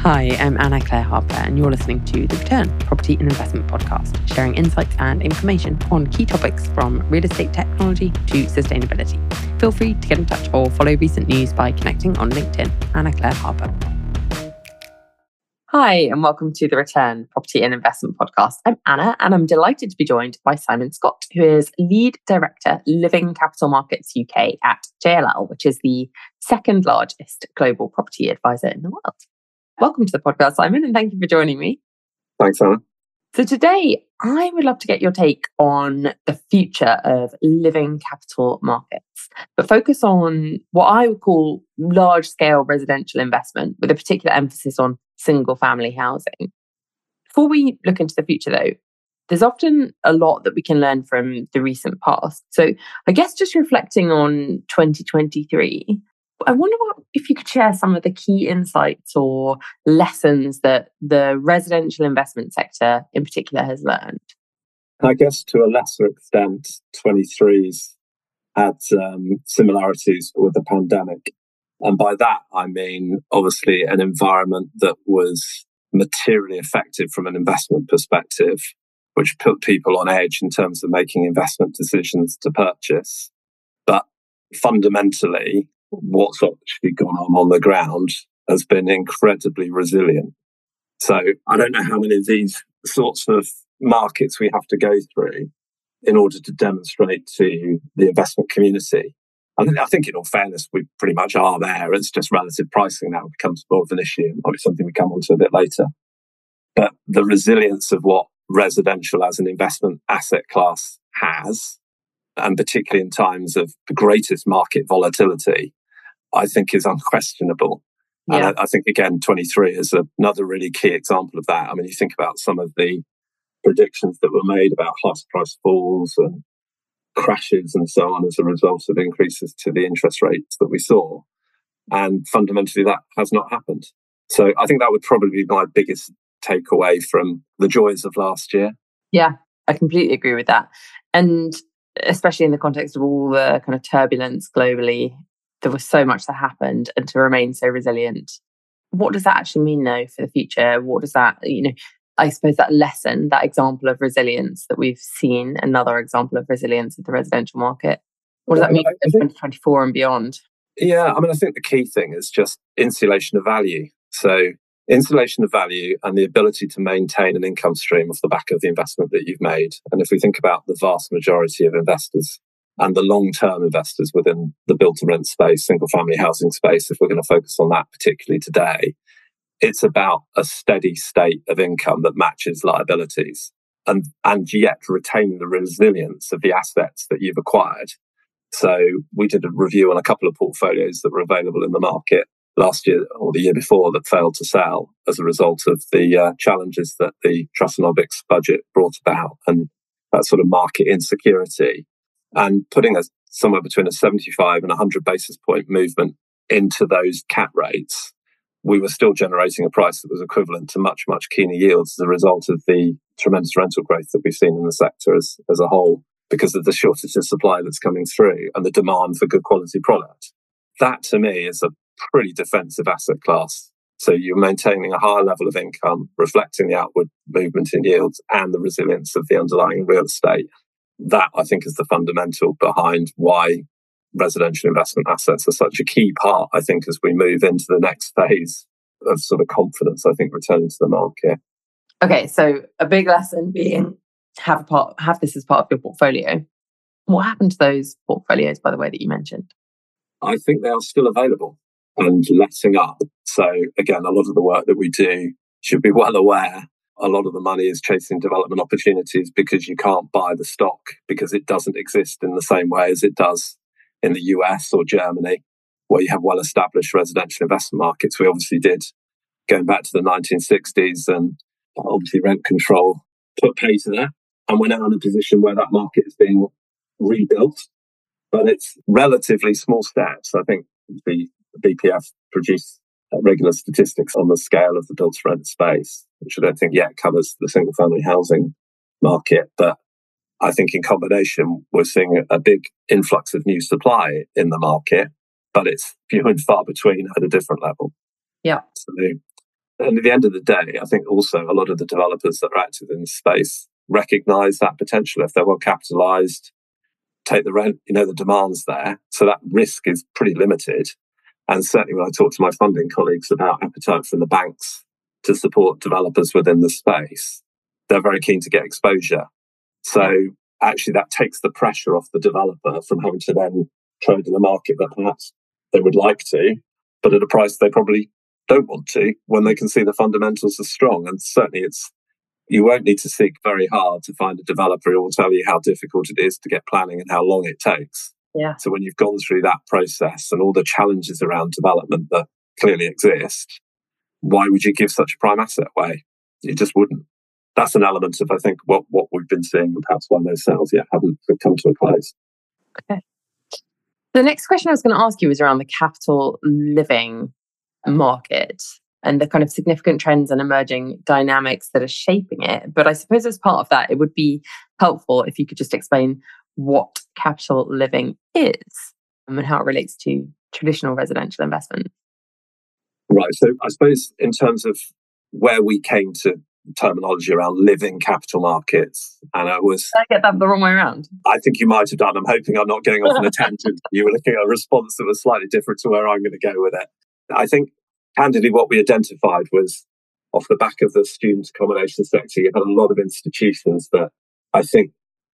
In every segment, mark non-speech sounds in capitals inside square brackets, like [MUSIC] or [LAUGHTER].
Hi, I'm Anna Clare Harper, and you're listening to The Return Property and Investment Podcast, sharing insights and information on key topics from real estate technology to sustainability. Feel free to get in touch or follow recent news by connecting on LinkedIn. Anna Clare Harper. Hi, and welcome to the Return Property and Investment Podcast. I'm Anna, and I'm delighted to be joined by Simon Scott, who is Lead Director, Living Capital Markets UK at JLL, which is the second largest global property advisor in the world. Welcome to the podcast, Simon, and thank you for joining me. Thanks, Anna. So, today I would love to get your take on the future of living capital markets, but focus on what I would call large scale residential investment with a particular emphasis on single family housing. Before we look into the future, though, there's often a lot that we can learn from the recent past. So, I guess just reflecting on 2023, I wonder what if you could share some of the key insights or lessons that the residential investment sector in particular has learned. I guess to a lesser extent, 23's had um, similarities with the pandemic. And by that, I mean, obviously, an environment that was materially affected from an investment perspective, which put people on edge in terms of making investment decisions to purchase. But fundamentally, what's actually gone on on the ground has been incredibly resilient. So I don't know how many of these sorts of markets we have to go through in order to demonstrate to the investment community. I think, I think in all fairness, we pretty much are there. It's just relative pricing now becomes more of an issue. And probably something we come on to a bit later. But the resilience of what residential as an investment asset class has, and particularly in times of the greatest market volatility, I think is unquestionable. Yeah. And I, I, think again, 23 is another really key example of that. I mean, you think about some of the predictions that were made about house price falls and crashes and so on as a result of increases to the interest rates that we saw. And fundamentally, that has not happened. So I think that would probably be my biggest takeaway from the joys of last year. Yeah, I completely agree with that. And especially in the context of all the kind of turbulence globally there was so much that happened and to remain so resilient. What does that actually mean though for the future? What does that, you know, I suppose that lesson, that example of resilience that we've seen, another example of resilience of the residential market. What does that mean in 2024 and beyond? Yeah, I mean, I think the key thing is just insulation of value. So, insulation of value and the ability to maintain an income stream off the back of the investment that you've made. And if we think about the vast majority of investors and the long term investors within the build to rent space, single family housing space, if we're going to focus on that particularly today, it's about a steady state of income that matches liabilities and, and yet retain the resilience of the assets that you've acquired. So we did a review on a couple of portfolios that were available in the market last year or the year before that failed to sell as a result of the uh, challenges that the Trussonomics budget brought about and that sort of market insecurity and putting us somewhere between a 75 and 100 basis point movement into those cap rates, we were still generating a price that was equivalent to much, much keener yields as a result of the tremendous rental growth that we've seen in the sector as, as a whole because of the shortage of supply that's coming through and the demand for good quality product. That to me is a pretty defensive asset class. So you're maintaining a higher level of income, reflecting the outward movement in yields and the resilience of the underlying real estate that I think is the fundamental behind why residential investment assets are such a key part, I think, as we move into the next phase of sort of confidence, I think, returning to the market. Okay, so a big lesson being have a part have this as part of your portfolio. What happened to those portfolios, by the way, that you mentioned? I think they are still available and letting up. So again, a lot of the work that we do should be [LAUGHS] well aware a lot of the money is chasing development opportunities because you can't buy the stock because it doesn't exist in the same way as it does in the US or Germany, where you have well established residential investment markets. We obviously did going back to the 1960s and obviously rent control put pay to that. And we're now in a position where that market is being rebuilt, but it's relatively small stats. I think the BPF produced regular statistics on the scale of the built rent space, which I don't think yet covers the single family housing market. But I think in combination, we're seeing a big influx of new supply in the market. but it's few and far between at a different level. Yeah. So, and at the end of the day, I think also a lot of the developers that are active in the space recognize that potential if they're well capitalized, take the rent, you know, the demand's there. So that risk is pretty limited. And certainly when I talk to my funding colleagues about appetite from the banks to support developers within the space, they're very keen to get exposure. So actually that takes the pressure off the developer from having to then trade in a market that perhaps they would like to, but at a price they probably don't want to when they can see the fundamentals are strong. And certainly it's you won't need to seek very hard to find a developer who will tell you how difficult it is to get planning and how long it takes. Yeah. So when you've gone through that process and all the challenges around development that clearly exist, why would you give such a prime asset away? You just wouldn't. That's an element of, I think, what, what we've been seeing, and perhaps why those sales yet haven't come to a close. Okay. The next question I was going to ask you was around the capital living market and the kind of significant trends and emerging dynamics that are shaping it. But I suppose as part of that, it would be helpful if you could just explain what capital living is um, and how it relates to traditional residential investment. Right. So I suppose in terms of where we came to terminology around living capital markets, and I was. Did I get that the wrong way around? I think you might have done. I'm hoping I'm not getting off on a tangent. [LAUGHS] You were looking at a response that was slightly different to where I'm going to go with it. I think candidly, what we identified was off the back of the student accommodation sector, you had a lot of institutions that I think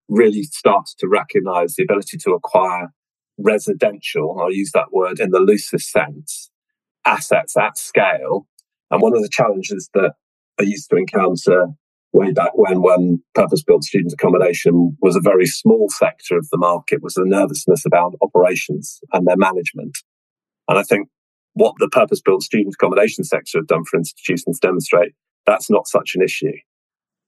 really started to recognize the ability to acquire residential, I'll use that word in the loosest sense, assets at scale. And one of the challenges that I used to encounter way back when, when purpose built student accommodation was a very small sector of the market, was the nervousness about operations and their management. And I think what the purpose built student accommodation sector have done for institutions demonstrate that's not such an issue.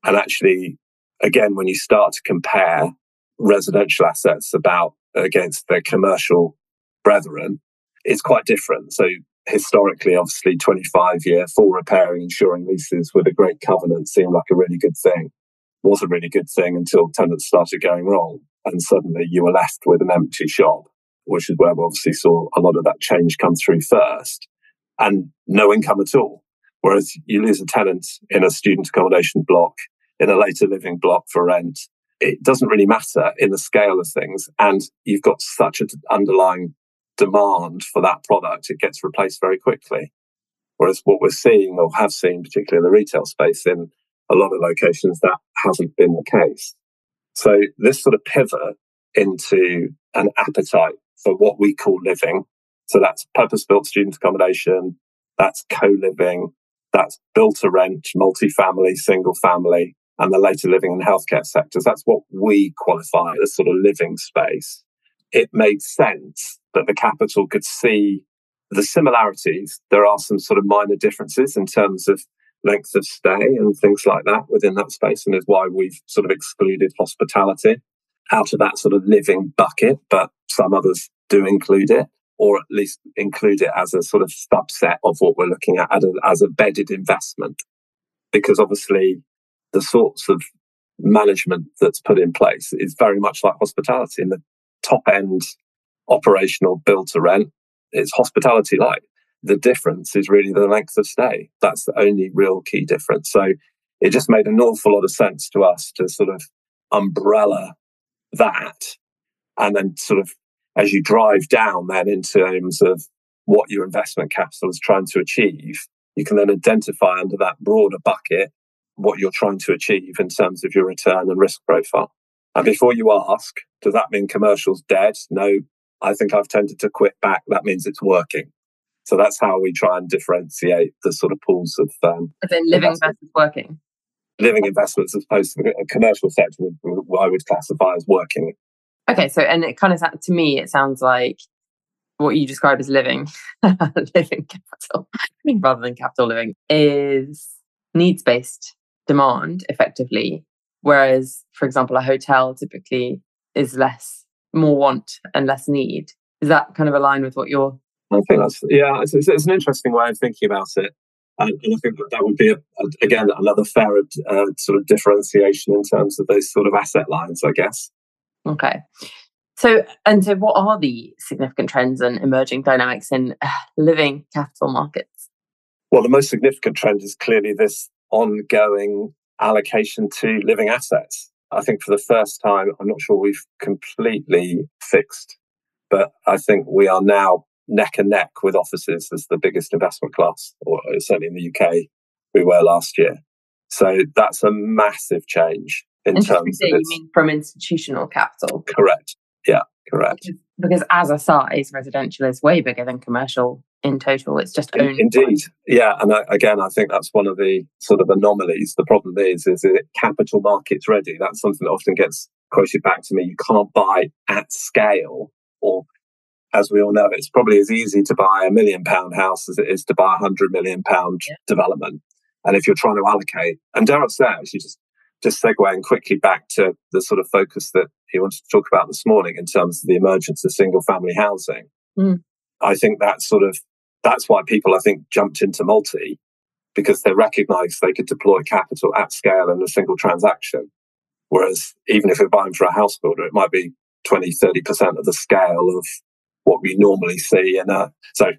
And actually, again, when you start to compare residential assets about against their commercial brethren, it's quite different. So historically, obviously, 25 year full repairing, insuring leases with a great covenant seemed like a really good thing. Was a really good thing until tenants started going wrong. And suddenly you were left with an empty shop which is where we obviously saw a lot of that change come through first, and no income at all. Whereas you lose a tenant in a student accommodation block, in a later living block for rent, it doesn't really matter in the scale of things. And you've got such an underlying demand for that product, it gets replaced very quickly. Whereas what we're seeing or have seen, particularly in the retail space in a lot of locations, that hasn't been the case. So this sort of pivot into an appetite for what we call living. So that's purpose built student accommodation, that's co living, that's built to rent, multi-family, single family, and the later living and healthcare sectors. That's what we qualify as sort of living space. It made sense that the capital could see the similarities. There are some sort of minor differences in terms of length of stay and things like that within that space, and is why we've sort of excluded hospitality out of that sort of living bucket, but some others do include it, or at least include it as a sort of subset of what we're looking at as a, as a bedded investment. Because obviously, the sorts of management that's put in place is very much like hospitality. In the top end operational build to rent, it's hospitality like. The difference is really the length of stay. That's the only real key difference. So it just made an awful lot of sense to us to sort of umbrella that and then sort of as you drive down then in terms of what your investment capital is trying to achieve you can then identify under that broader bucket what you're trying to achieve in terms of your return and risk profile and before you ask does that mean commercials dead no i think i've tended to quit back that means it's working so that's how we try and differentiate the sort of pools of um, as in living versus working living investments as opposed to the commercial sector, what I would classify as working. Okay, so and it kind of to me, it sounds like what you describe as living, [LAUGHS] living capital, rather than capital living, is needs based demand effectively. Whereas, for example, a hotel typically is less, more want and less need. Is that kind of aligned with what you're? I think that's yeah. It's, it's, it's an interesting way of thinking about it. And, and I think that, that would be, a, a, again, another fair uh, sort of differentiation in terms of those sort of asset lines, I guess. Okay. So, and so, what are the significant trends and emerging dynamics in uh, living capital markets? Well, the most significant trend is clearly this ongoing allocation to living assets. I think for the first time, I'm not sure we've completely fixed, but I think we are now neck and neck with offices as the biggest investment class, or certainly in the UK, we were last year. So that's a massive change in terms of. You mean from institutional capital? Correct. Yeah, correct. Because, because as a size, residential is way bigger than commercial in total. It's just owned. Indeed, yeah. And I, again, I think that's one of the sort of anomalies. The problem is, is it capital markets ready? That's something that often gets quoted back to me. You can't buy at scale, or as we all know, it's probably as easy to buy a million pound house as it is to buy a hundred million pound yeah. development. And if you're trying to allocate, and dare I say, actually, just just segueing quickly back to the sort of focus that he wanted to talk about this morning in terms of the emergence of single family housing. Mm. I think that sort of that's why people, I think, jumped into multi because they recognized they could deploy capital at scale in a single transaction. Whereas even if you're buying for a house builder, it might be 20, 30% of the scale of what we normally see. And so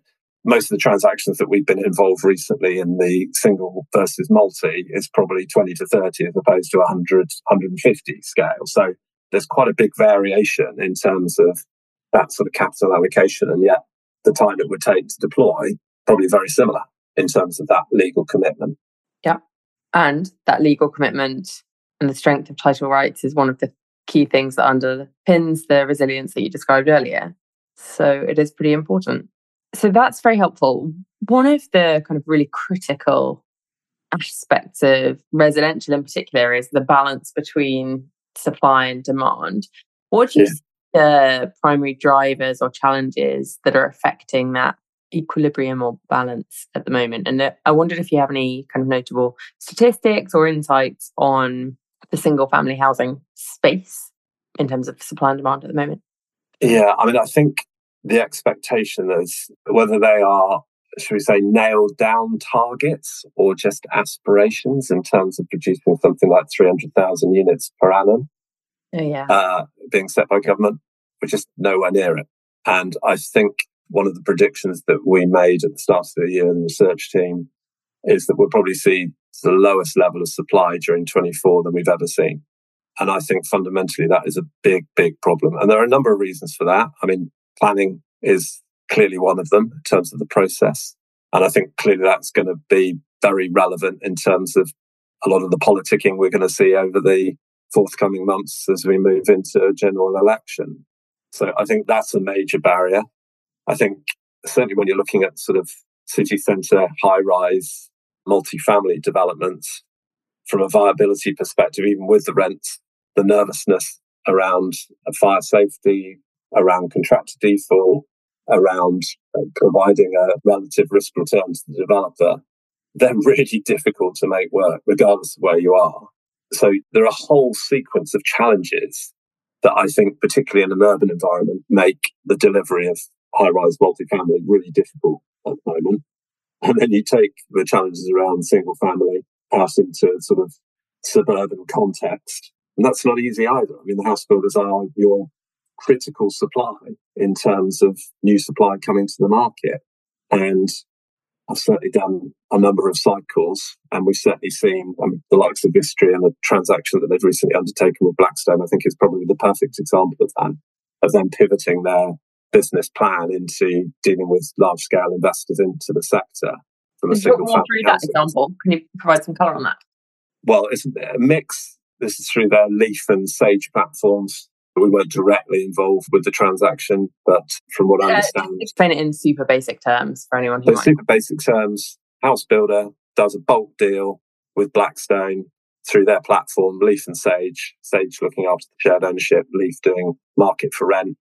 most of the transactions that we've been involved recently in the single versus multi is probably 20 to 30 as opposed to 100, 150 scale. So there's quite a big variation in terms of that sort of capital allocation. And yet the time it would take to deploy, probably very similar in terms of that legal commitment. Yeah. And that legal commitment and the strength of title rights is one of the key things that underpins the resilience that you described earlier. So it is pretty important. So that's very helpful. One of the kind of really critical aspects of residential in particular is the balance between supply and demand. What do you yeah the primary drivers or challenges that are affecting that equilibrium or balance at the moment? And uh, I wondered if you have any kind of notable statistics or insights on the single family housing space in terms of supply and demand at the moment. Yeah, I mean, I think the expectation is whether they are, should we say, nailed down targets or just aspirations in terms of producing something like 300,000 units per annum. Oh, yeah. Uh, being set by government. We're just nowhere near it. And I think one of the predictions that we made at the start of the year in the research team is that we'll probably see the lowest level of supply during 24 than we've ever seen. And I think fundamentally that is a big, big problem. And there are a number of reasons for that. I mean, planning is clearly one of them in terms of the process. And I think clearly that's going to be very relevant in terms of a lot of the politicking we're going to see over the forthcoming months as we move into a general election. So I think that's a major barrier. I think certainly when you're looking at sort of city centre, high rise, multi-family developments, from a viability perspective, even with the rents, the nervousness around fire safety, around contractor default, around uh, providing a relative risk return to the developer, they're [LAUGHS] really difficult to make work, regardless of where you are. So there are a whole sequence of challenges that I think, particularly in an urban environment, make the delivery of high rise multifamily really difficult at the moment. And then you take the challenges around single family house into sort of suburban context. And that's not easy either. I mean, the house builders are your critical supply in terms of new supply coming to the market. And I've certainly done a number of cycles, and we've certainly seen um, the likes of Vistry and the transaction that they've recently undertaken with Blackstone. I think is probably the perfect example of that, of them pivoting their business plan into dealing with large scale investors into the sector from a single. Through that example, can you provide some color on that? Well, it's a mix. This is through their Leaf and Sage platforms. We weren't directly involved with the transaction, but from what I uh, understand, explain it in super basic terms for anyone who. In super basic terms, house builder does a bulk deal with Blackstone through their platform, Leaf and Sage. Sage looking after the shared ownership, Leaf doing market for rent,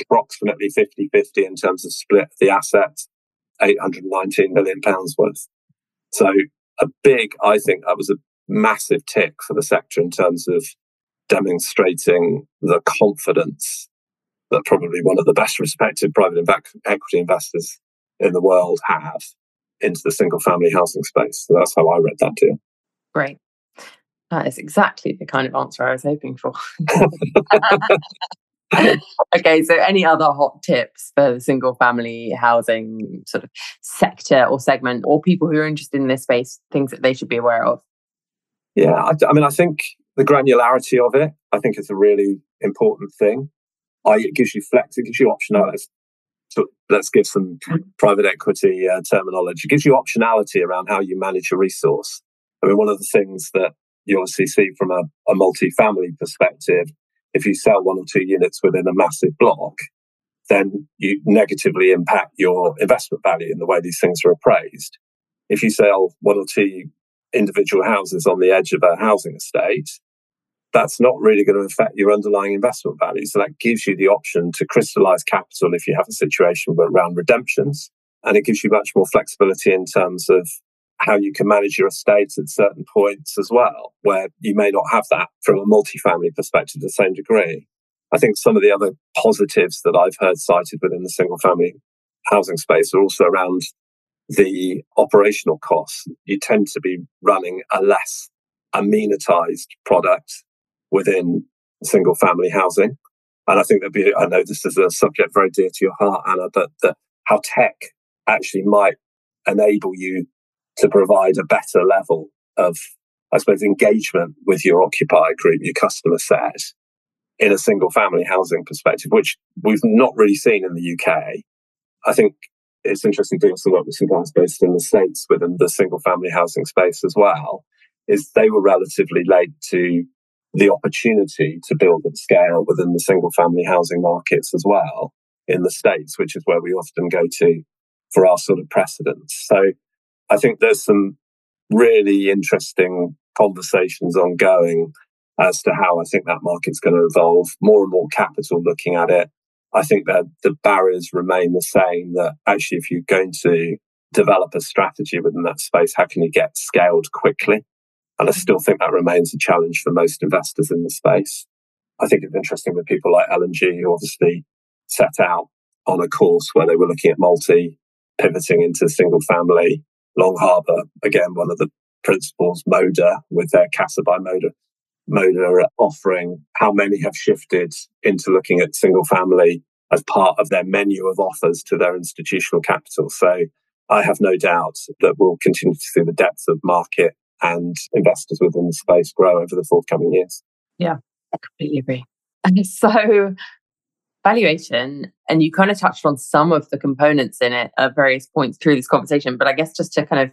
approximately 50 50 in terms of split of the assets, 819 million pounds worth. So a big, I think that was a massive tick for the sector in terms of demonstrating the confidence that probably one of the best respected private equity investors in the world have into the single family housing space. So that's how I read that deal. Great. That is exactly the kind of answer I was hoping for. [LAUGHS] okay, so any other hot tips for the single family housing sort of sector or segment or people who are interested in this space, things that they should be aware of? Yeah, I, I mean, I think the granularity of it, I think is a really important thing. I, it gives you flex, it gives you optionality. So let's give some private equity uh, terminology. It gives you optionality around how you manage your resource. I mean, one of the things that you obviously see from a, a multi-family perspective if you sell one or two units within a massive block, then you negatively impact your investment value in the way these things are appraised. If you sell one or two individual houses on the edge of a housing estate, that's not really going to affect your underlying investment value. So that gives you the option to crystallize capital if you have a situation around redemptions. And it gives you much more flexibility in terms of how you can manage your estate at certain points as well, where you may not have that from a multifamily perspective to the same degree. I think some of the other positives that I've heard cited within the single family housing space are also around the operational costs. You tend to be running a less amenitized product within single family housing. And I think that be, I know this is a subject very dear to your heart, Anna, but that how tech actually might enable you to provide a better level of, I suppose, engagement with your occupier group, your customer set in a single family housing perspective, which we've not really seen in the UK. I think it's interesting doing some work with some guys based in the States within the single family housing space as well, is they were relatively late to the opportunity to build at scale within the single family housing markets as well in the States, which is where we often go to for our sort of precedents. So I think there's some really interesting conversations ongoing as to how I think that market's going to evolve. More and more capital looking at it. I think that the barriers remain the same. That actually, if you're going to develop a strategy within that space, how can you get scaled quickly? And I mm-hmm. still think that remains a challenge for most investors in the space. I think it's interesting with people like L&G who obviously set out on a course where they were looking at multi, pivoting into single family, Long Harbour, again, one of the principles, Moda, with their Casa by Moda, Moda are offering, how many have shifted into looking at single family as part of their menu of offers to their institutional capital. So I have no doubt that we'll continue to see the depth of market and investors within the space grow over the forthcoming years. Yeah, I completely agree. And [LAUGHS] so valuation and you kind of touched on some of the components in it at various points through this conversation but i guess just to kind of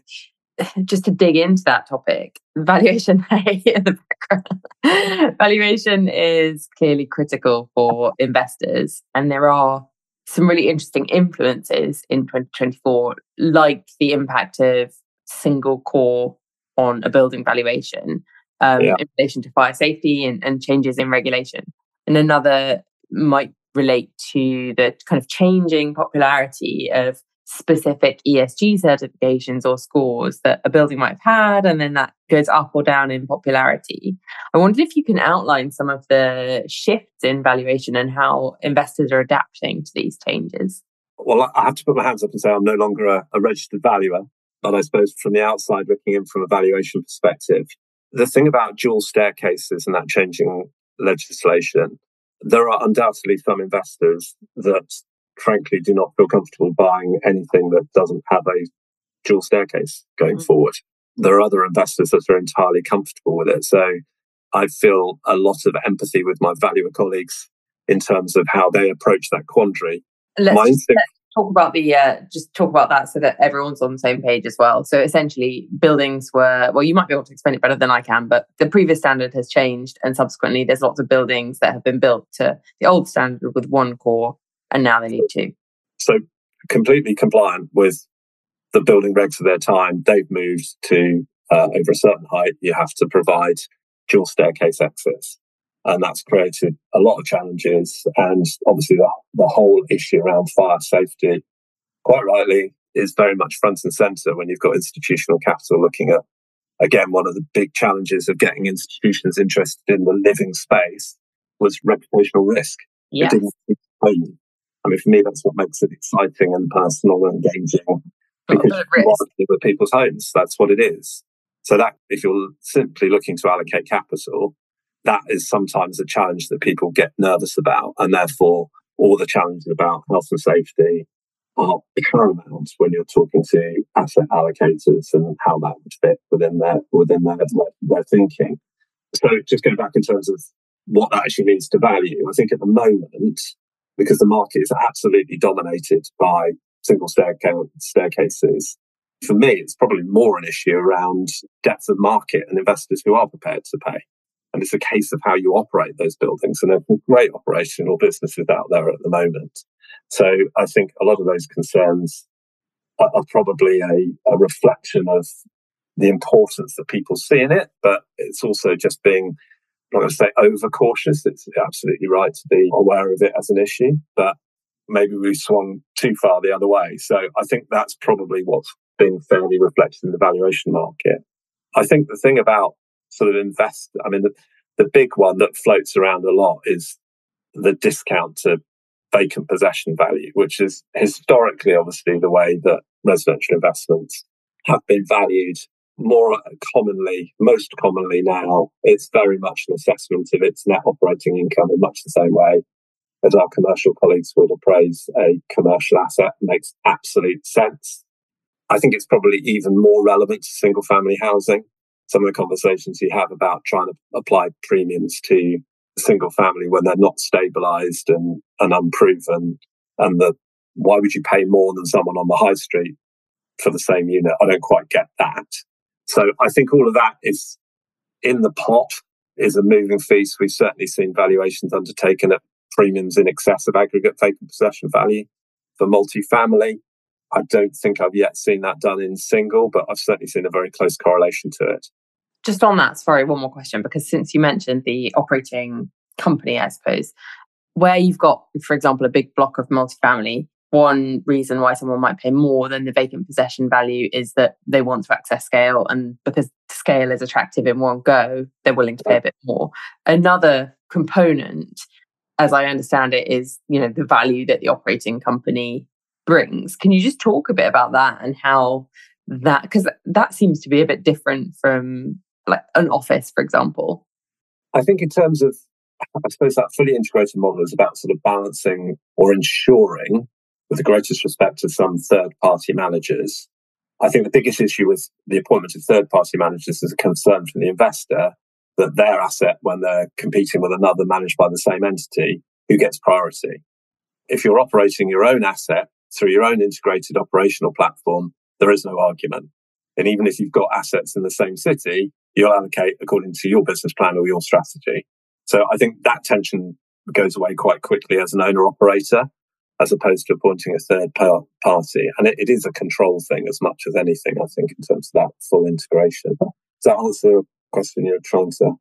[LAUGHS] just to dig into that topic valuation [LAUGHS] in the background [LAUGHS] valuation is clearly critical for investors and there are some really interesting influences in 2024 like the impact of single core on a building valuation um, yeah. in relation to fire safety and, and changes in regulation and another might relate to the kind of changing popularity of specific ESG certifications or scores that a building might have had, and then that goes up or down in popularity. I wondered if you can outline some of the shifts in valuation and how investors are adapting to these changes. Well, I have to put my hands up and say I'm no longer a, a registered valuer, but I suppose from the outside looking in from a valuation perspective, the thing about dual staircases and that changing legislation there are undoubtedly some investors that frankly do not feel comfortable buying anything that doesn't have a dual staircase going mm-hmm. forward. There are other investors that are entirely comfortable with it. So I feel a lot of empathy with my valuer colleagues in terms of how they approach that quandary. Let's, my instinct, talk about the uh, just talk about that so that everyone's on the same page as well. So essentially, buildings were well, you might be able to explain it better than I can, but the previous standard has changed, and subsequently, there's lots of buildings that have been built to the old standard with one core, and now they need to. So completely compliant with the building regs of their time, they've moved to uh, over a certain height. You have to provide dual staircase access and that's created a lot of challenges. And obviously, the, the whole issue around fire safety, quite rightly, is very much front and center when you've got institutional capital looking at. Again, one of the big challenges of getting institutions interested in the living space was reputational risk. Yes. I mean, for me, that's what makes it exciting and personal and engaging because you want to live with people's homes. That's what it is. So that if you're simply looking to allocate capital, that is sometimes a challenge that people get nervous about. And therefore, all the challenges about health and safety are paramount when you're talking to asset allocators and how that would fit within their within their, their thinking. So just going back in terms of what that actually means to value, I think at the moment, because the market is absolutely dominated by single staircases, for me, it's probably more an issue around depth of market and investors who are prepared to pay. And it's a case of how you operate those buildings. And there are great operational businesses out there at the moment. So I think a lot of those concerns are, are probably a, a reflection of the importance that people see in it, but it's also just being I'm not going to say overcautious. It's absolutely right to be aware of it as an issue, but maybe we swung too far the other way. So I think that's probably what's being fairly reflected in the valuation market. I think the thing about sort of invest, I mean, the, the big one that floats around a lot is the discount to vacant possession value, which is historically, obviously, the way that residential investments have been valued more commonly, most commonly now, it's very much an assessment of its net operating income in much the same way as our commercial colleagues would appraise a commercial asset. Makes absolute sense. I think it's probably even more relevant to single family housing. Some of the conversations you have about trying to apply premiums to single family when they're not stabilized and, and unproven and the why would you pay more than someone on the high street for the same unit? I don't quite get that. So I think all of that is in the pot is a moving feast. We've certainly seen valuations undertaken at premiums in excess of aggregate vacant possession value for multifamily. I don't think I've yet seen that done in single, but I've certainly seen a very close correlation to it. Just on that, sorry, one more question, because since you mentioned the operating company, I suppose, where you've got, for example, a big block of multifamily, one reason why someone might pay more than the vacant possession value is that they want to access scale. And because scale is attractive in one go, they're willing to pay a bit more. Another component, as I understand it, is you know the value that the operating company brings. Can you just talk a bit about that and how that because that seems to be a bit different from like an office, for example? I think in terms of I suppose that fully integrated model is about sort of balancing or ensuring with the greatest respect to some third party managers. I think the biggest issue with the appointment of third party managers is a concern from the investor that their asset, when they're competing with another managed by the same entity, who gets priority. If you're operating your own asset through your own integrated operational platform, there is no argument. And even if you've got assets in the same city, you'll allocate according to your business plan or your strategy. So I think that tension goes away quite quickly as an owner operator as opposed to appointing a third party. And it, it is a control thing as much as anything, I think, in terms of that full integration. Does that answer the question you're trying to?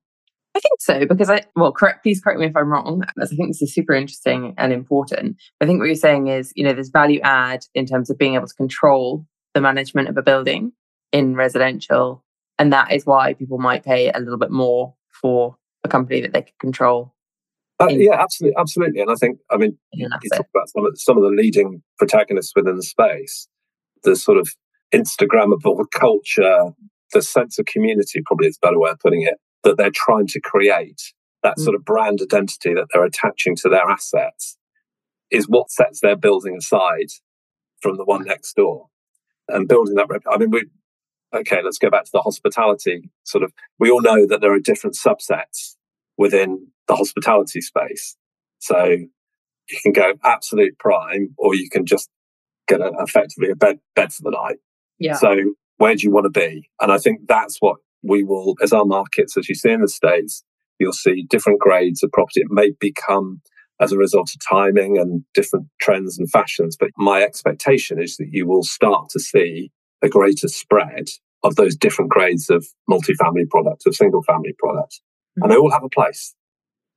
I think so because I well, correct. Please correct me if I'm wrong. As I think this is super interesting and important. I think what you're saying is, you know, there's value add in terms of being able to control the management of a building in residential, and that is why people might pay a little bit more for a company that they can control uh, yeah, absolutely, absolutely. And I think, I mean, you, you talk about some of, some of the leading protagonists within the space, the sort of Instagrammable [LAUGHS] culture, the sense of community, probably is a better way of putting it, that they're trying to create, that mm. sort of brand identity that they're attaching to their assets, is what sets their building aside from the one next door. And building that, rep- I mean, we, okay, let's go back to the hospitality sort of, we all know that there are different subsets within the hospitality space. So you can go absolute prime, or you can just get a, effectively a bed bed for the night. Yeah. So where do you want to be? And I think that's what we will, as our markets, as you see in the states, you'll see different grades of property. It may become as a result of timing and different trends and fashions, but my expectation is that you will start to see a greater spread of those different grades of multifamily products, of single family products. Mm-hmm. And they all have a place.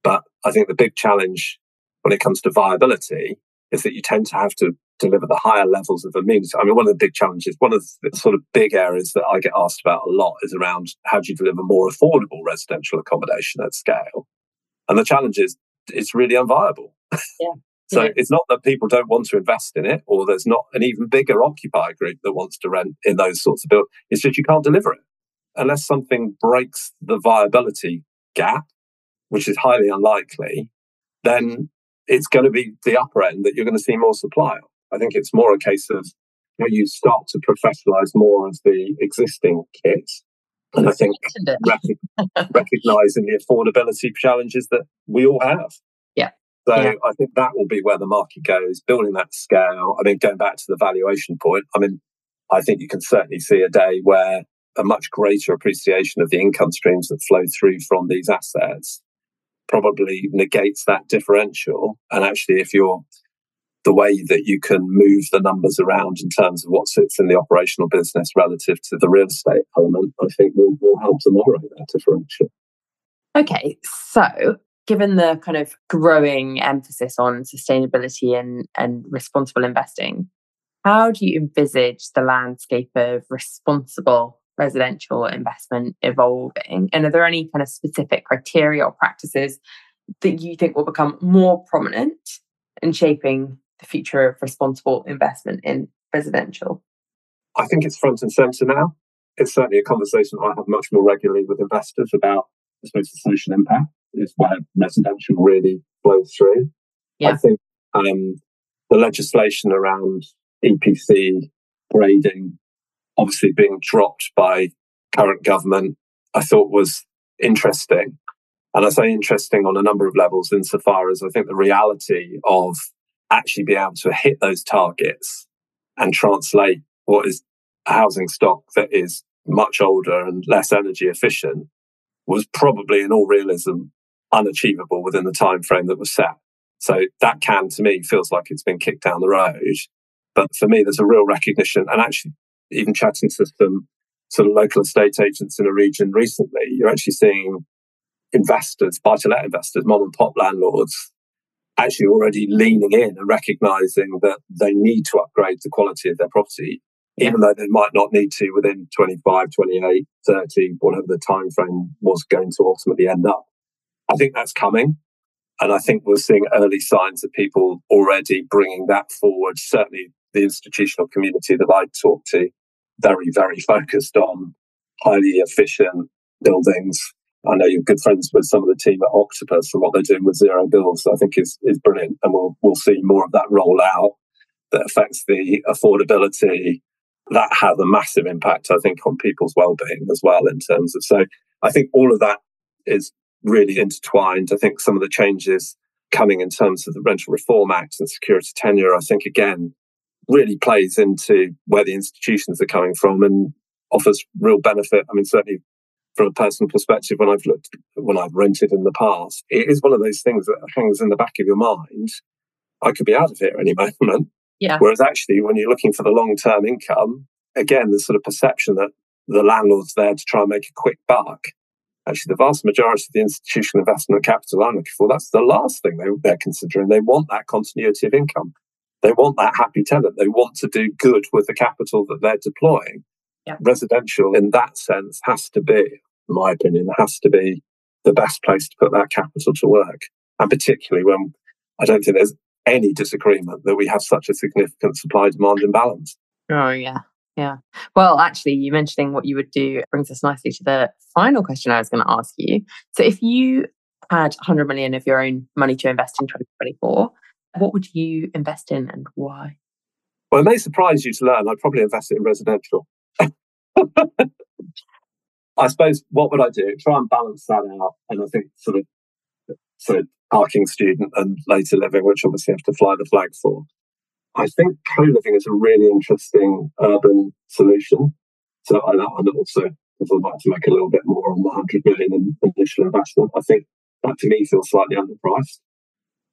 But I think the big challenge when it comes to viability is that you tend to have to deliver the higher levels of amenity. I mean, one of the big challenges, one of the sort of big areas that I get asked about a lot is around how do you deliver more affordable residential accommodation at scale? And the challenge is it's really unviable. Yeah. [LAUGHS] so yeah. it's not that people don't want to invest in it or there's not an even bigger occupier group that wants to rent in those sorts of buildings. It's just you can't deliver it unless something breaks the viability gap which is highly unlikely, then it's going to be the upper end that you're going to see more supply. I think it's more a case of where you start to professionalize more of the existing kits. And I think rec- [LAUGHS] recognizing the affordability challenges that we all have. Yeah. So yeah. I think that will be where the market goes, building that scale. I mean, going back to the valuation point, I mean, I think you can certainly see a day where a much greater appreciation of the income streams that flow through from these assets probably negates that differential. And actually, if you're the way that you can move the numbers around in terms of what sits in the operational business relative to the real estate element, I think will, will help to moderate that differential. Okay, so given the kind of growing emphasis on sustainability and, and responsible investing, how do you envisage the landscape of responsible residential investment evolving? And are there any kind of specific criteria or practices that you think will become more prominent in shaping the future of responsible investment in residential? I think it's front and centre now. It's certainly a conversation I have much more regularly with investors about, I suppose, the social impact is where residential really flows through. Yeah. I think um, the legislation around EPC grading, obviously being dropped by current government, I thought was interesting. And I say interesting on a number of levels, insofar as I think the reality of actually being able to hit those targets and translate what is a housing stock that is much older and less energy efficient was probably in all realism unachievable within the time frame that was set. So that can to me feels like it's been kicked down the road. But for me, there's a real recognition and actually even chatting to some sort of local estate agents in a region recently, you're actually seeing investors, buy to let investors, mom and pop landlords actually already leaning in and recognizing that they need to upgrade the quality of their property, yeah. even though they might not need to within 25, 28, 30, whatever the time frame was going to ultimately end up. I think that's coming. And I think we're seeing early signs of people already bringing that forward. Certainly, the institutional community that I talk to, very, very focused on highly efficient buildings, I know you're good friends with some of the team at Octopus and what they're doing with zero bills. I think is is brilliant, and we'll we'll see more of that roll out that affects the affordability. That has a massive impact, I think, on people's well-being as well. In terms of so, I think all of that is really intertwined. I think some of the changes coming in terms of the Rental Reform Act and security tenure, I think again really plays into where the institutions are coming from and offers real benefit. I mean, certainly from a personal perspective, when I've looked, when I've rented in the past, it is one of those things that hangs in the back of your mind. I could be out of here any [LAUGHS] moment. Yeah. Whereas actually, when you're looking for the long term income, again, the sort of perception that the landlord's there to try and make a quick buck. Actually, the vast majority of the institutional investment capital I'm looking for, that's the last thing they, they're considering. They want that continuity of income. They want that happy tenant. They want to do good with the capital that they're deploying. Yeah. Residential, in that sense, has to be in my opinion, has to be the best place to put that capital to work. And particularly when I don't think there's any disagreement that we have such a significant supply demand imbalance. Oh, yeah. Yeah. Well, actually, you mentioning what you would do brings us nicely to the final question I was going to ask you. So, if you had 100 million of your own money to invest in 2024, what would you invest in and why? Well, it may surprise you to learn I'd probably invest it in residential. [LAUGHS] I suppose what would I do? Try and balance that out. And I think sort of so parking student and later living, which obviously have to fly the flag for. I think co-living is a really interesting urban solution. So I, and also, if I'd like to make a little bit more on the 100 million in initial investment, I think that to me feels slightly underpriced.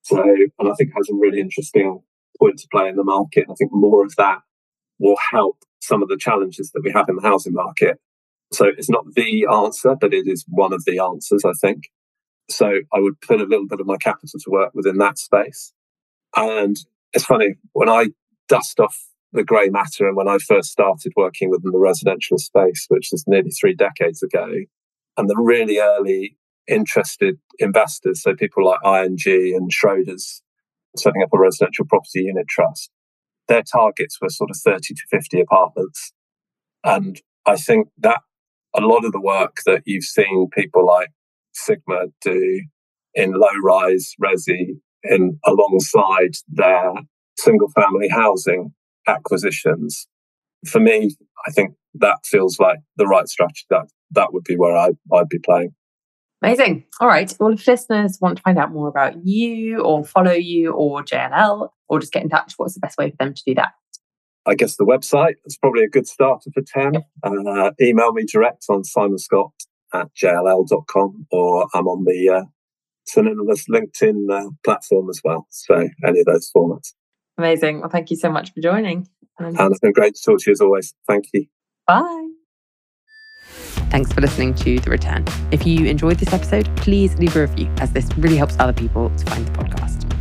So, and I think has a really interesting point to play in the market. I think more of that will help some of the challenges that we have in the housing market so it's not the answer, but it is one of the answers, I think. So I would put a little bit of my capital to work within that space. And it's funny, when I dust off the grey matter and when I first started working within the residential space, which is nearly three decades ago, and the really early interested investors, so people like ING and Schroders setting up a residential property unit trust, their targets were sort of 30 to 50 apartments. And I think that a lot of the work that you've seen people like Sigma do in low rise resi in alongside their single family housing acquisitions. For me, I think that feels like the right strategy. That that would be where I, I'd be playing. Amazing. All right. Well, if listeners want to find out more about you or follow you or JLL or just get in touch, what's the best way for them to do that? I guess the website is probably a good starter for 10. Yep. Uh, email me direct on Simon Scott at jll.com or I'm on the uh, synonymous LinkedIn uh, platform as well. So any of those formats. Amazing. Well, thank you so much for joining. And it's been great to talk to you as always. Thank you. Bye. Thanks for listening to The Return. If you enjoyed this episode, please leave a review as this really helps other people to find the podcast.